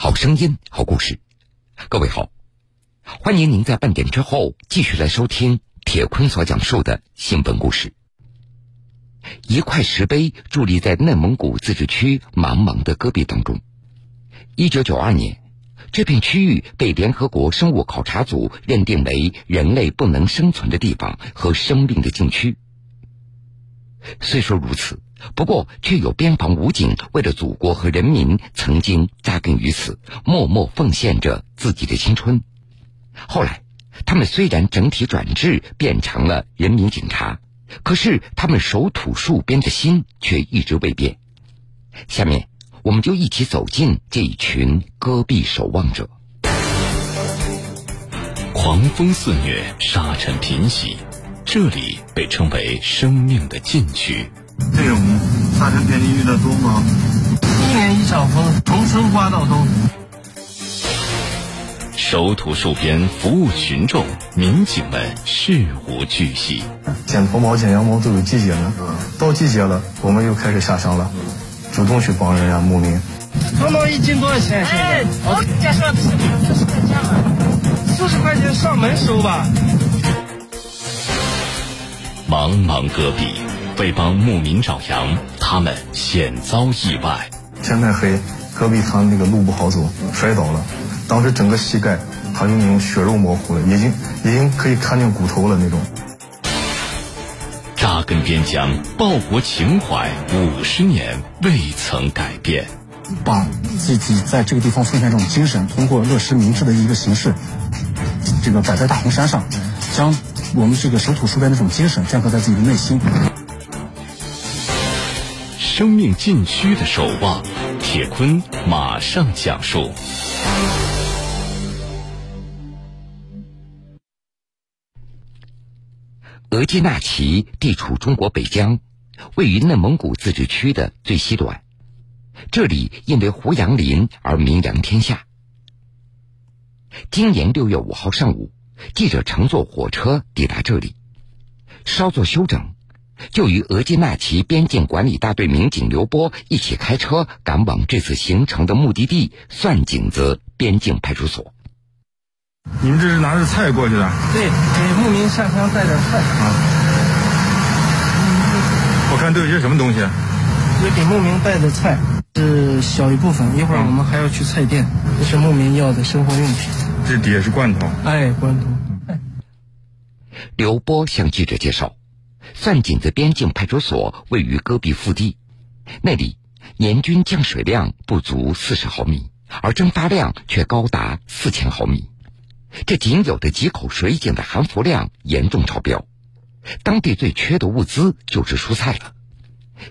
好声音，好故事。各位好，欢迎您在半点之后继续来收听铁坤所讲述的新闻故事。一块石碑伫立在内蒙古自治区茫茫的戈壁当中。一九九二年，这片区域被联合国生物考察组认定为人类不能生存的地方和生命的禁区。虽说如此，不过却有边防武警为了祖国和人民，曾经扎根于此，默默奉献着自己的青春。后来，他们虽然整体转制，变成了人民警察，可是他们守土戍边的心却一直未变。下面，我们就一起走进这一群戈壁守望者。狂风肆虐，沙尘频袭。这里被称为生命的禁区。这种沙尘天气遇得多吗？一年一场风，从春刮到冬。守土戍边，服务群众，民警们事无巨细。剪头毛、剪羊毛都有季节呢，到季节了，我们又开始下乡了，主动去帮人家牧民。头毛一斤多少钱？哎，我家说四十块钱吧，四十块钱上门收吧。茫茫戈壁，为帮牧民找羊，他们险遭意外。天太黑，戈壁滩那个路不好走，摔倒了。当时整个膝盖，他就那种血肉模糊了，已经已经可以看见骨头了那种。扎根边疆，报国情怀五十年未曾改变。把自己在这个地方奉献这种精神，通过乐施民智的一个形式，这个摆在大红山上，将。我们这个守土戍边的这种精神，镌刻在自己的内心。生命禁区的守望，铁坤马上讲述。额济纳旗地处中国北疆，位于内蒙古自治区的最西端。这里因为胡杨林而名扬天下。今年六月五号上午。记者乘坐火车抵达这里，稍作休整，就与额济纳旗边境管理大队民警刘波一起开车赶往这次行程的目的地——蒜井子边境派出所。你们这是拿着菜过去的？对，给牧民下乡带点菜。啊。我看都有些什么东西？这给牧民带的菜是小一部分，一会儿我们还要去菜店，这是牧民要的生活用品。这底下是罐头，哎，罐头。哎刘波向记者介绍，蒜井子边境派出所位于戈壁腹地，那里年均降水量不足四十毫米，而蒸发量却高达四千毫米。这仅有的几口水井的含氟量严重超标，当地最缺的物资就是蔬菜了。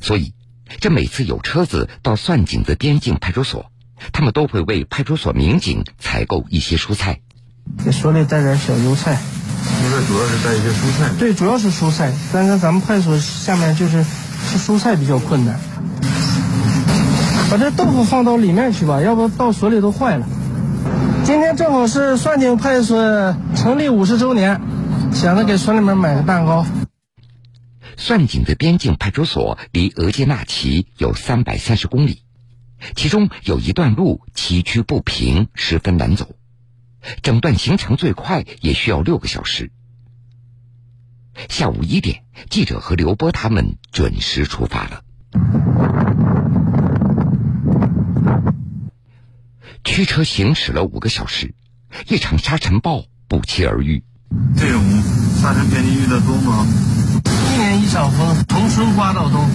所以，这每次有车子到蒜井子边境派出所。他们都会为派出所民警采购一些蔬菜，给手里带点小油菜。应该主要是带一些蔬菜。对，主要是蔬菜。但是咱们派出所下面就是吃蔬菜比较困难。把这豆腐放到里面去吧，要不到所里都坏了。今天正好是算井派出所成立五十周年，想着给所里面买个蛋糕。算井的边境派出所离额济纳旗有三百三十公里。其中有一段路崎岖不平，十分难走，整段行程最快也需要六个小时。下午一点，记者和刘波他们准时出发了。驱车行驶了五个小时，一场沙尘暴不期而遇。这种沙尘天气遇得多吗？一年一场风，从春刮到冬，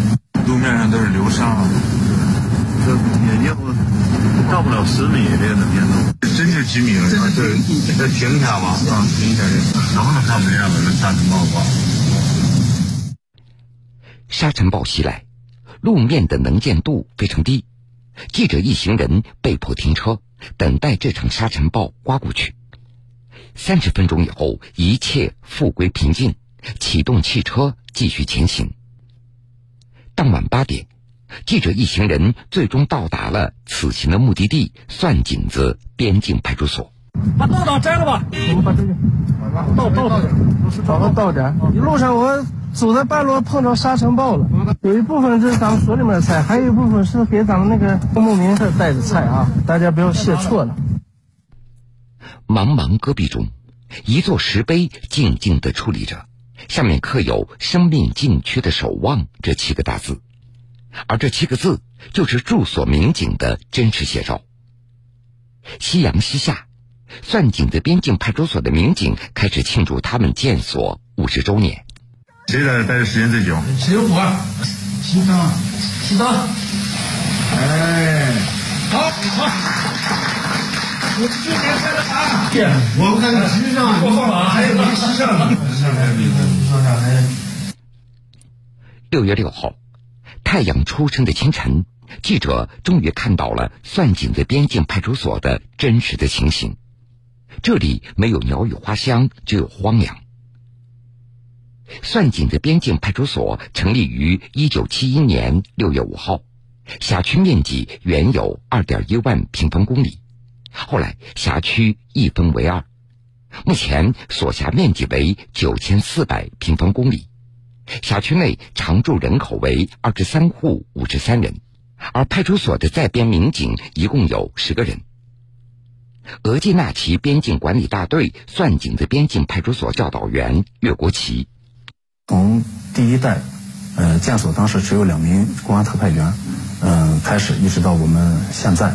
路面上都是流沙。这也要到不了十米的能见度，真就几米了。这这停一下吧，啊，停一下，能不能看不见了？这沙尘暴吧。沙尘暴袭来，路面的能见度非常低，记者一行人被迫停车，等待这场沙尘暴刮过去。三十分钟以后，一切复归平静，启动汽车继续前行。当晚八点。记者一行人最终到达了此行的目的地——蒜井子边境派出所。把倒档摘了吧，我们把这个倒倒点，找个倒点。一路上我走在半路碰着沙尘暴了，有一部分这是咱们所里面的菜，还有一部分是给咱们那个牧民这带的菜啊，大家不要谢错了。茫茫戈壁中，一座石碑静静地矗立着，下面刻有“生命禁区的守望”这七个大字，而这七个字就是住所民警的真实写照。夕阳西下，算井的边境派出所的民警开始庆祝他们建所五十周年。谁在这待的时间最久？石油火，西藏，西藏。哎，好，好。我去年开的啥？我看机上，我放马还有没时尚呢？六月六号，太阳初升的清晨，记者终于看到了算井子边境派出所的真实的情形。这里没有鸟语花香，只有荒凉。算井子边境派出所成立于一九七一年六月五号，辖区面积原有二点一万平方公里。后来辖区一分为二，目前所辖面积为九千四百平方公里，辖区内常住人口为二十三户五十三人，而派出所的在编民警一共有十个人。额济纳旗边境管理大队算井子边境派出所教导员岳国旗，从第一代，呃，建所当时只有两名公安特派员，嗯，开始一直到我们现在。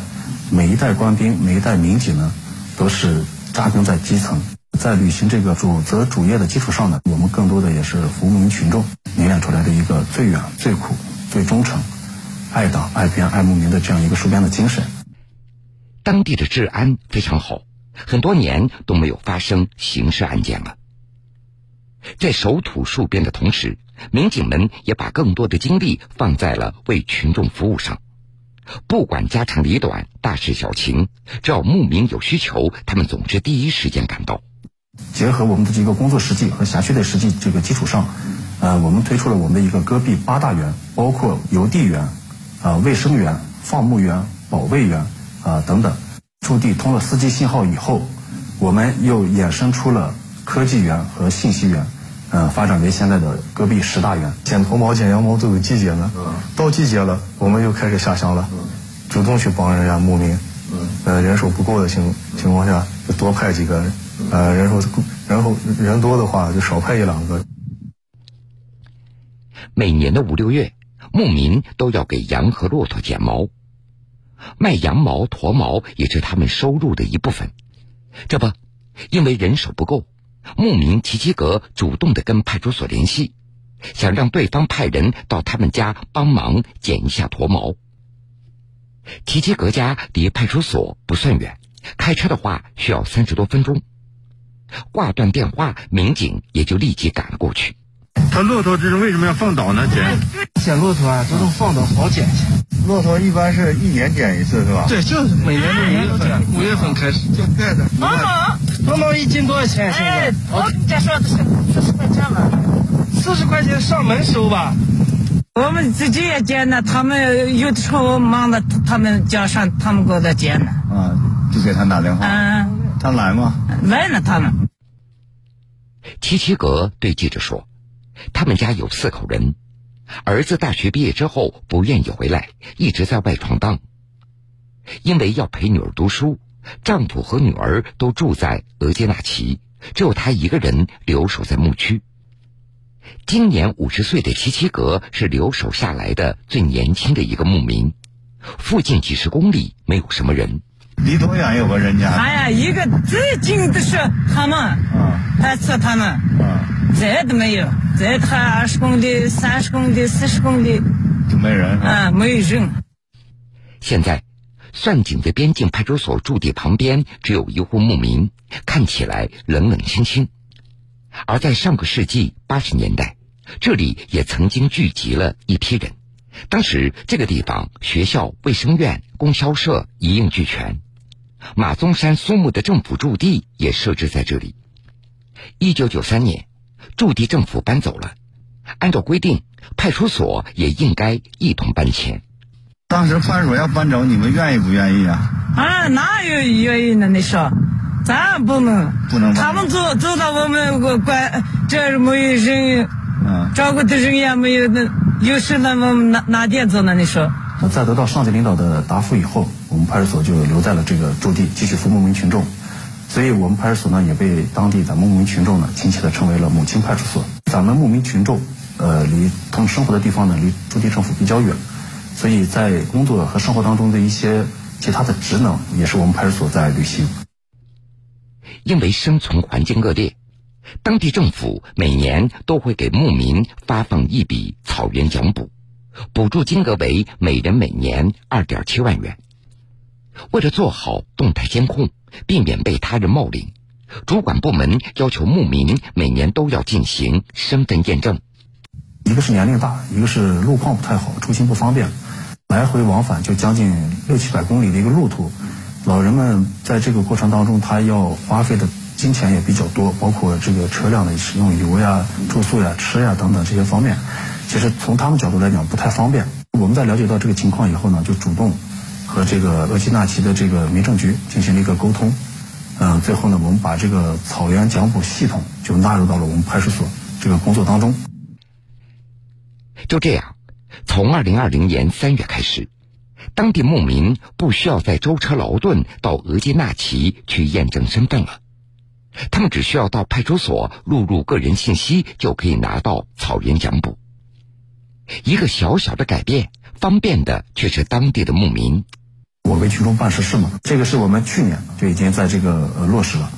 每一代官兵，每一代民警呢，都是扎根在基层，在履行这个主责主业的基础上呢，我们更多的也是服务民群众，凝练出来的一个最远、最苦、最忠诚、爱党、爱边、爱牧民的这样一个戍边的精神。当地的治安非常好，很多年都没有发生刑事案件了。在守土戍边的同时，民警们也把更多的精力放在了为群众服务上。不管家长里短、大事小情，只要牧民有需求，他们总是第一时间赶到。结合我们的这个工作实际和辖区的实际这个基础上，呃，我们推出了我们的一个戈壁八大员，包括邮递员、啊卫生员、放牧员、保卫员啊等等。驻地通了四 G 信号以后，我们又衍生出了科技园和信息园。嗯，发展为现在的戈壁十大员，剪头毛、剪羊毛都有季节呢。嗯，到季节了，我们又开始下乡了，主动去帮人家牧民。嗯，呃，人手不够的情情况下，就多派几个人。呃，然后然后人多的话，就少派一两个。每年的五六月，牧民都要给羊和骆驼剪毛，卖羊毛、驼毛也是他们收入的一部分。这不，因为人手不够。牧民齐齐格主动的跟派出所联系，想让对方派人到他们家帮忙剪一下驼毛。齐齐格家离派出所不算远，开车的话需要三十多分钟。挂断电话，民警也就立即赶了过去。他骆驼这是为什么要放倒呢？捡捡骆驼啊，这种放倒好捡些。骆驼一般是一年捡一次是吧？对，就是每年的五月份，五月份开始。现在的。毛毛，毛毛一斤多少钱？现在？我跟你说的是四十块钱吧。四十块钱上门收吧。我们自己也剪呢，他们有的时候忙的，他们叫上，他们给我剪呢。啊，就给他打电话。嗯。他来吗？来了，他们。齐齐格对记者说。他们家有四口人，儿子大学毕业之后不愿意回来，一直在外闯荡。因为要陪女儿读书，丈夫和女儿都住在额济纳旗，只有他一个人留守在牧区。今年五十岁的齐齐格是留守下来的最年轻的一个牧民。附近几十公里没有什么人。离多远有个人家？哎呀，一个最近的是他们，还是他们，再都没有。再他二十公里、三十公里、四十公里，就没人啊，没有人。现在，算井的边境派出所驻地旁边只有一户牧民，看起来冷冷清清。而在上个世纪八十年代，这里也曾经聚集了一批人。当时这个地方学校、卫生院、供销社一应俱全，马鬃山苏木的政府驻地也设置在这里。一九九三年。驻地政府搬走了，按照规定，派出所也应该一同搬迁。当时派出所要搬走，你们愿意不愿意啊？啊，哪有愿意呢？你说，咱不能，不能。他们走走到我们管，这是没有人，嗯，照顾的人也没有，那有事那么哪哪点走呢？你说？那在得到上级领导的答复以后，我们派出所就留在了这个驻地，继续服务牧民群众。所以我们派出所呢，也被当地咱们牧民群众呢，亲切的称为了“母亲派出所”。咱们牧民群众，呃，离他们生活的地方呢，离驻地政府比较远，所以在工作和生活当中的一些其他的职能，也是我们派出所在履行。因为生存环境恶劣，当地政府每年都会给牧民发放一笔草原奖补，补助金额为每人每年二点七万元。为了做好动态监控，避免被他人冒领，主管部门要求牧民每年都要进行身份验证。一个是年龄大，一个是路况不太好，出行不方便，来回往返就将近六七百公里的一个路途。老人们在这个过程当中，他要花费的金钱也比较多，包括这个车辆的使用、油呀、住宿呀、吃呀等等这些方面，其实从他们角度来讲不太方便。我们在了解到这个情况以后呢，就主动和这个额济纳旗的这个民政局进行了一个沟通。嗯，最后呢，我们把这个草原讲补系统就纳入到了我们派出所这个工作当中。就这样，从二零二零年三月开始。当地牧民不需要再舟车劳顿到额济纳旗去验证身份了，他们只需要到派出所录入个人信息，就可以拿到草原奖补。一个小小的改变，方便的却是当地的牧民。我为群众办实事嘛，这个是我们去年就已经在这个呃落实了，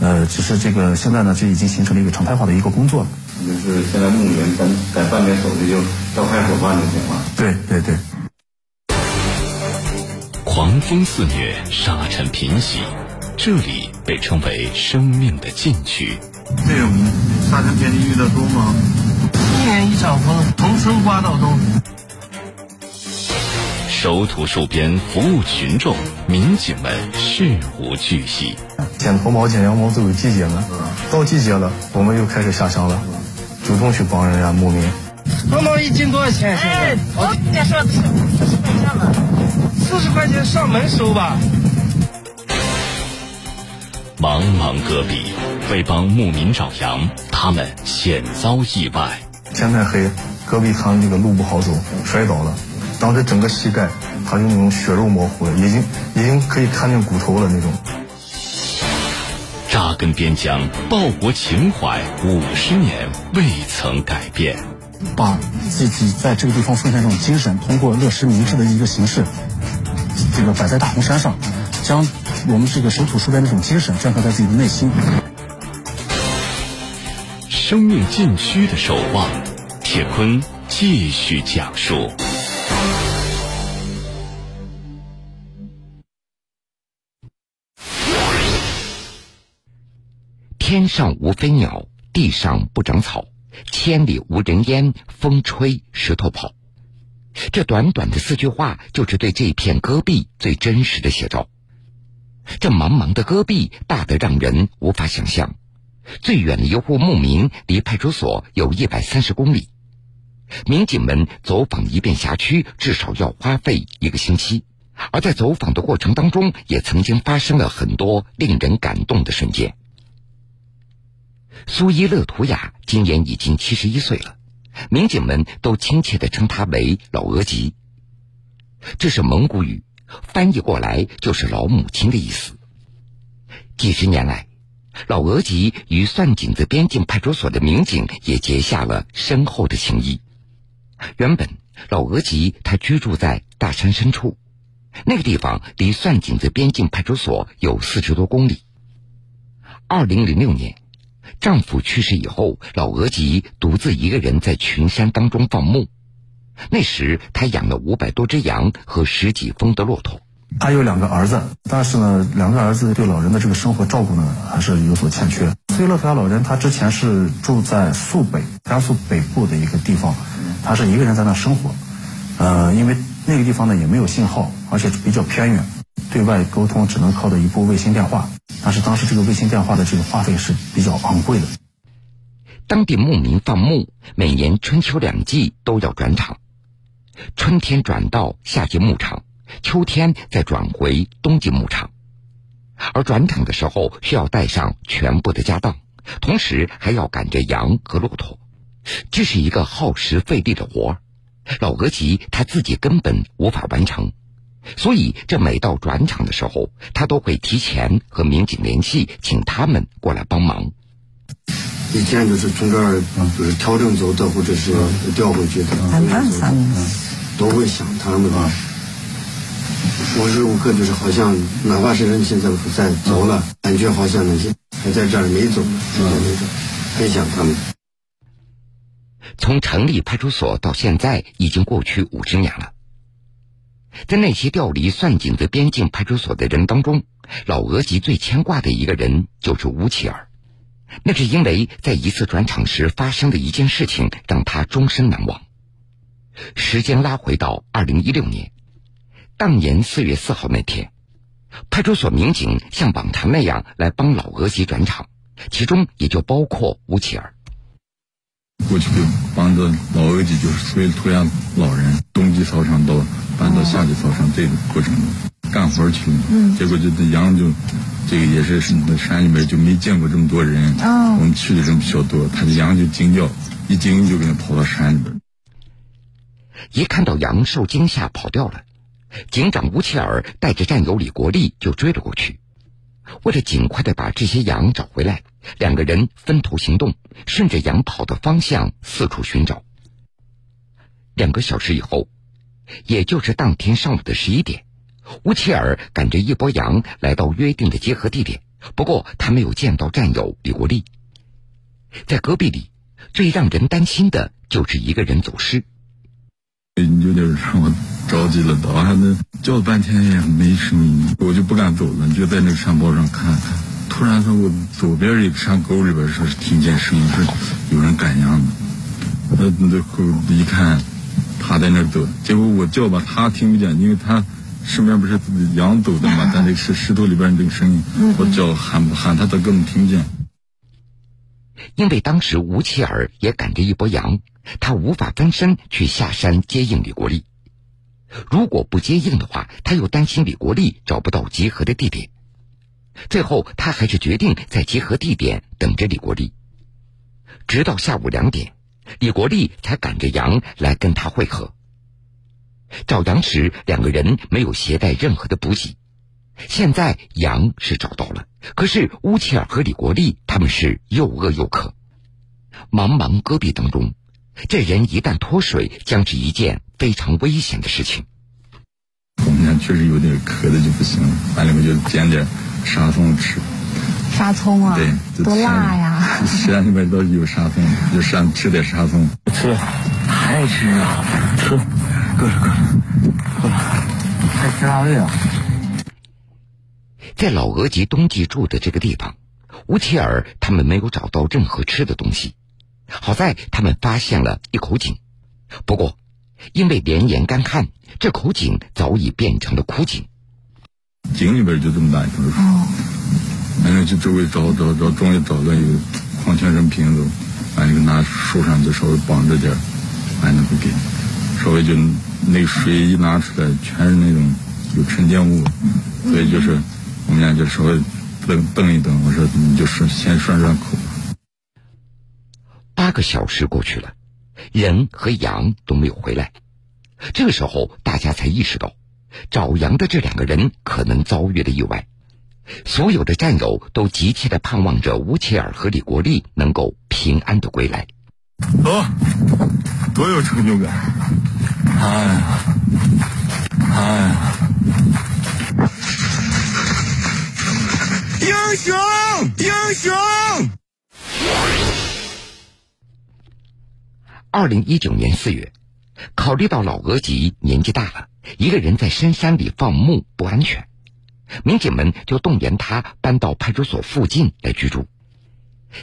呃，只是这个现在呢，就已经形成了一个常态化的一个工作了。就是现在牧民咱在办点手续就到派出所办就行了。对狂风肆虐，沙尘频袭，这里被称为生命的禁区。这种沙尘天气遇到多吗？一年一场风，从春刮到冬。守土戍边，服务群众，民警们事无巨细。剪头毛、剪羊毛都有季节呢，到季节了，我们又开始下乡了，主动去帮人家牧民。羊毛一斤多少钱？哎，我别说四十块钱了。四十块钱上门收吧。茫茫戈壁，为帮牧民找羊，他们险遭意外。天太黑，戈壁滩这个路不好走，摔倒了，当时整个膝盖，他就那种血肉模糊了，已经已经可以看见骨头了那种。扎根边疆，报国情怀五十年未曾改变。把自己在这个地方奉献这种精神，通过乐施明志的一个形式。这个摆在大红山上，将我们这个守土戍边这种精神镌刻在自己的内心。生命禁区的守望，铁坤继续讲述。天上无飞鸟，地上不长草，千里无人烟，风吹石头跑。这短短的四句话，就是对这片戈壁最真实的写照。这茫茫的戈壁大得让人无法想象，最远的一户牧民离派出所有一百三十公里，民警们走访一遍辖区至少要花费一个星期。而在走访的过程当中，也曾经发生了很多令人感动的瞬间。苏伊勒图雅今年已经七十一岁了。民警们都亲切地称他为“老额吉”，这是蒙古语，翻译过来就是“老母亲”的意思。几十年来，老额吉与算井子边境派出所的民警也结下了深厚的情谊。原本，老额吉他居住在大山深处，那个地方离算井子边境派出所有四十多公里。二零零六年。丈夫去世以后，老额吉独自一个人在群山当中放牧。那时，他养了五百多只羊和十几峰的骆驼。他有两个儿子，但是呢，两个儿子对老人的这个生活照顾呢，还是有所欠缺。苏伊勒图雅老人他之前是住在肃北，甘肃北部的一个地方，他是一个人在那生活。呃，因为那个地方呢也没有信号，而且比较偏远，对外沟通只能靠着一部卫星电话。但是当时这个卫星电话的这个话费是比较昂贵的。当地牧民放牧，每年春秋两季都要转场，春天转到夏季牧场，秋天再转回冬季牧场。而转场的时候需要带上全部的家当，同时还要赶着羊和骆驼。这是一个耗时费力的活儿，老额吉他自己根本无法完成，所以这每到转场的时候，他都会提前和民警联系，请他们过来帮忙。以前就是从这儿就是调整走的，或者是调回去的，都会想他们。无时无刻就是好像，哪怕是人现在不在走了，感觉好像那些还在这儿没走，还在没走，很想他们。从成立派出所到现在已经过去五十年了，在那些调离算井子边境派出所的人当中，老额吉最牵挂的一个人就是吴奇尔。那是因为在一次转场时发生的一件事情，让他终身难忘。时间拉回到二零一六年，当年四月四号那天，派出所民警像往常那样来帮老额吉转场，其中也就包括吴奇尔。过去帮着老额吉，就是属于土养老人，冬季操场到搬到夏季操场这个过程中干活去了，结果就这羊就。这个也是那山里面就没见过这么多人，我们去的人比较多，他的羊就惊叫，一惊就给他跑到山里边。一看到羊受惊吓跑掉了，警长吴切尔带着战友李国立就追了过去。为了尽快的把这些羊找回来，两个人分头行动，顺着羊跑的方向四处寻找。两个小时以后，也就是当天上午的十一点。乌切尔赶着一波羊来到约定的集合地点，不过他没有见到战友李国立。在戈壁里，最让人担心的就是一个人走失。你有点让我着急了，到还那叫了半天也没声音，我就不敢走了，就在那个山包上看看。突然说，我左边一个山沟里边说是听见声音，是有人赶羊的。那那一看，他在那走，结果我叫吧，他听不见，因为他。身边不是羊走的嘛？但这石石头里边这个声音，我叫喊喊他，他根本听不见。因为当时吴奇尔也赶着一波羊，他无法翻身去下山接应李国立。如果不接应的话，他又担心李国立找不到集合的地点。最后，他还是决定在集合地点等着李国立。直到下午两点，李国立才赶着羊来跟他会合。找羊时，两个人没有携带任何的补给。现在羊是找到了，可是乌切尔和李国立他们是又饿又渴。茫茫戈壁当中，这人一旦脱水，将是一件非常危险的事情。我们家确实有点渴的就不行了，完了我就捡点沙葱吃。沙葱啊？对，多辣呀！山里面都有沙葱，就山吃点沙葱。吃，还吃啊？吃。够了够了，够了，还吃辣味啊？在老额吉冬季住的这个地方，乌切尔他们没有找到任何吃的东西。好在他们发现了一口井，不过因为连年干旱，这口井早已变成了枯井。井里边就这么大一盆水，完了就周围找找找，终于找到一个矿泉水瓶子，完了拿树上就稍微绑着点，完了不给。稍微就那水一拿出来，全是那种有沉淀物，所以就是我们俩就稍微等等一等。我说你就顺先涮涮口。八个小时过去了，人和羊都没有回来。这个时候，大家才意识到，找羊的这两个人可能遭遇了意外。所有的战友都急切的盼望着吴切尔和李国立能够平安的归来。走，多有成就感！哎呀，哎呀！英雄，英雄！二零一九年四月，考虑到老额吉年纪大了，一个人在深山里放牧不安全，民警们就动员他搬到派出所附近来居住，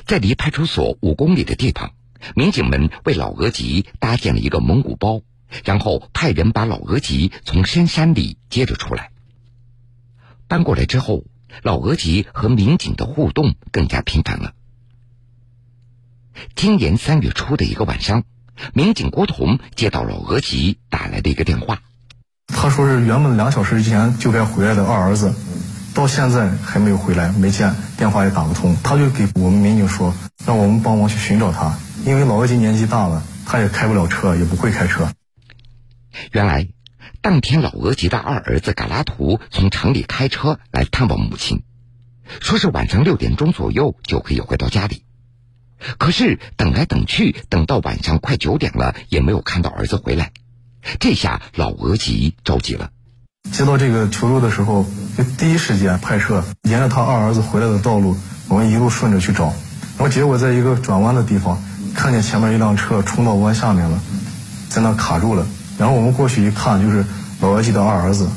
在离派出所五公里的地方。民警们为老额吉搭建了一个蒙古包，然后派人把老额吉从深山里接了出来。搬过来之后，老额吉和民警的互动更加频繁了。今年三月初的一个晚上，民警郭彤接到老额吉打来的一个电话，他说是原本两小时之前就该回来的二儿子，到现在还没有回来，没见，电话也打不通，他就给我们民警说，让我们帮忙去寻找他。因为老额吉年纪大了，他也开不了车，也不会开车。原来，当天老额吉的二儿子嘎拉图从城里开车来探望母亲，说是晚上六点钟左右就可以回到家里。可是等来等去，等到晚上快九点了，也没有看到儿子回来。这下老额吉着急了。接到这个求助的时候，就第一时间派车沿着他二儿子回来的道路，我们一路顺着去找。然后结果在一个转弯的地方，看见前面一辆车冲到弯下面了，在那卡住了。然后我们过去一看，就是老额吉的二儿子。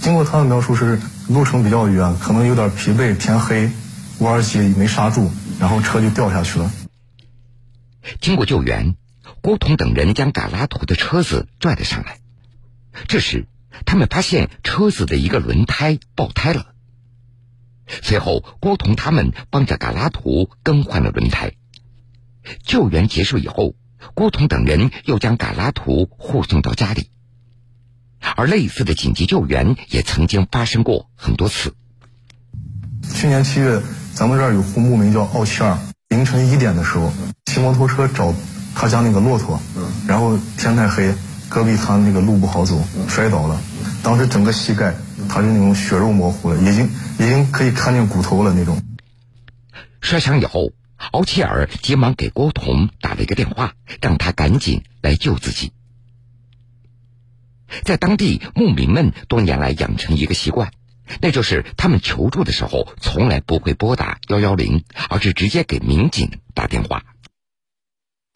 经过他的描述是路程比较远，可能有点疲惫，天黑，五二七没刹住，然后车就掉下去了。经过救援，郭彤等人将嘎拉图的车子拽了上来。这时，他们发现车子的一个轮胎爆胎了。随后，郭彤他们帮着嘎拉图更换了轮胎。救援结束以后，郭彤等人又将嘎拉图护送到家里。而类似的紧急救援也曾经发生过很多次。去年七月，咱们这儿有户牧民叫奥七二，凌晨一点的时候骑摩托车找他家那个骆驼，然后天太黑，戈壁滩那个路不好走，摔倒了。当时整个膝盖他是那种血肉模糊了，已经已经可以看见骨头了那种。摔伤以后，敖切尔急忙给郭彤打了一个电话，让他赶紧来救自己。在当地牧民们多年来养成一个习惯，那就是他们求助的时候从来不会拨打幺幺零，而是直接给民警打电话。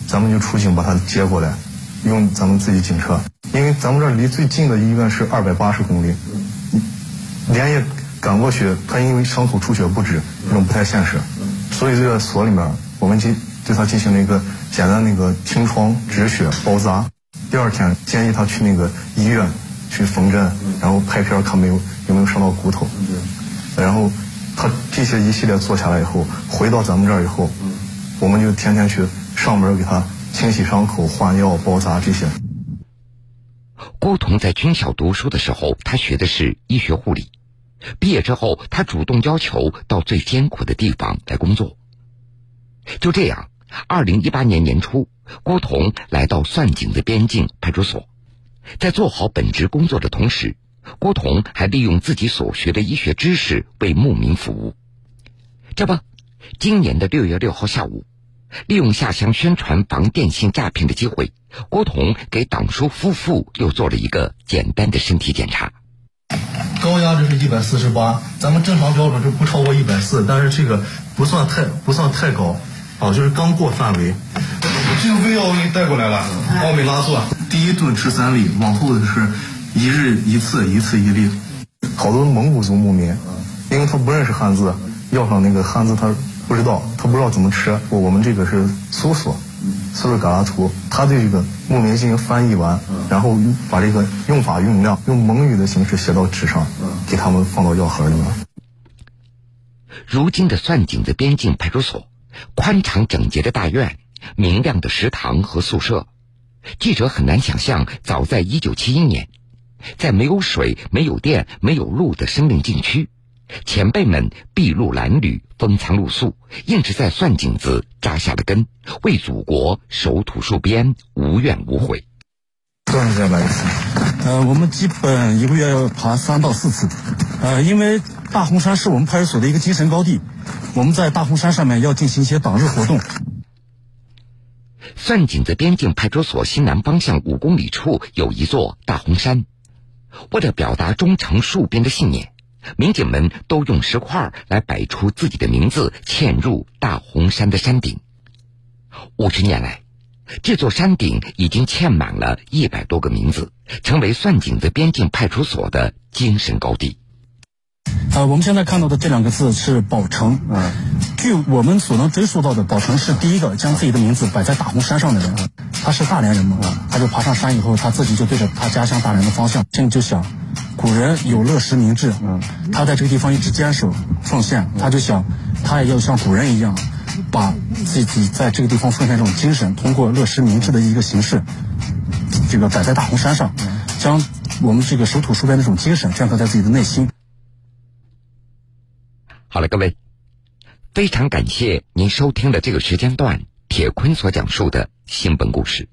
咱们就出警把他接过来，用咱们自己警车，因为咱们这儿离最近的医院是二百八十公里，连夜赶过去，他因为伤口出血不止，这种不太现实，所以这个所里面我们进对他进行了一个简单那个清创、止血、包扎。第二天建议他去那个医院去缝针，然后拍片看没有有没有伤到骨头。然后他这些一系列做下来以后，回到咱们这儿以后，我们就天天去上门给他清洗伤口、换药、包扎这些。郭彤在军校读书的时候，他学的是医学护理。毕业之后，他主动要求到最艰苦的地方来工作。就这样，二零一八年年初。郭彤来到算井的边境派出所，在做好本职工作的同时，郭彤还利用自己所学的医学知识为牧民服务。这不，今年的六月六号下午，利用下乡宣传防电信诈骗的机会，郭彤给党叔夫妇又做了一个简单的身体检查。高压这是一百四十八，咱们正常标准是不超过一百四，但是这个不算太不算太高，啊，就是刚过范围。这个胃药我给你带过来了，奥美拉唑。第一顿吃三粒，往后的是一日一次，一次一粒。好多蒙古族牧民，因为他不认识汉字，药上那个汉字他不知道，他不知道怎么吃。我们这个是搜索，搜索嘎拉图，他对这个牧民进行翻译完，然后把这个用法用量用蒙语的形式写到纸上，给他们放到药盒里面。如今的算井子边境派出所，宽敞整洁的大院。明亮的食堂和宿舍，记者很难想象，早在一九七一年，在没有水、没有电、没有路的生命禁区，前辈们筚路蓝缕、风餐露宿，硬是在算井子扎下了根，为祖国守土戍边，无怨无悔。多长时间来一次？呃，我们基本一个月要爬三到四次。呃，因为大红山是我们派出所的一个精神高地，我们在大红山上面要进行一些党日活动。算井子边境派出所西南方向五公里处有一座大红山，为了表达忠诚戍边的信念，民警们都用石块来摆出自己的名字，嵌入大红山的山顶。五十年来，这座山顶已经嵌满了一百多个名字，成为算井子边境派出所的精神高地。呃，我们现在看到的这两个字是宝成。嗯，据我们所能追溯到的，宝成是第一个将自己的名字摆在大红山上的人。他是大连人嘛？他就爬上山以后，他自己就对着他家乡大连的方向，心里就想：古人有乐实明志。嗯，他在这个地方一直坚守奉献，他就想，他也要像古人一样，把自己在这个地方奉献这种精神，通过乐实明志的一个形式，这个摆在大红山上，将我们这个守土戍边的这种精神镌刻在自己的内心。好了，各位，非常感谢您收听的这个时间段铁坤所讲述的新闻故事。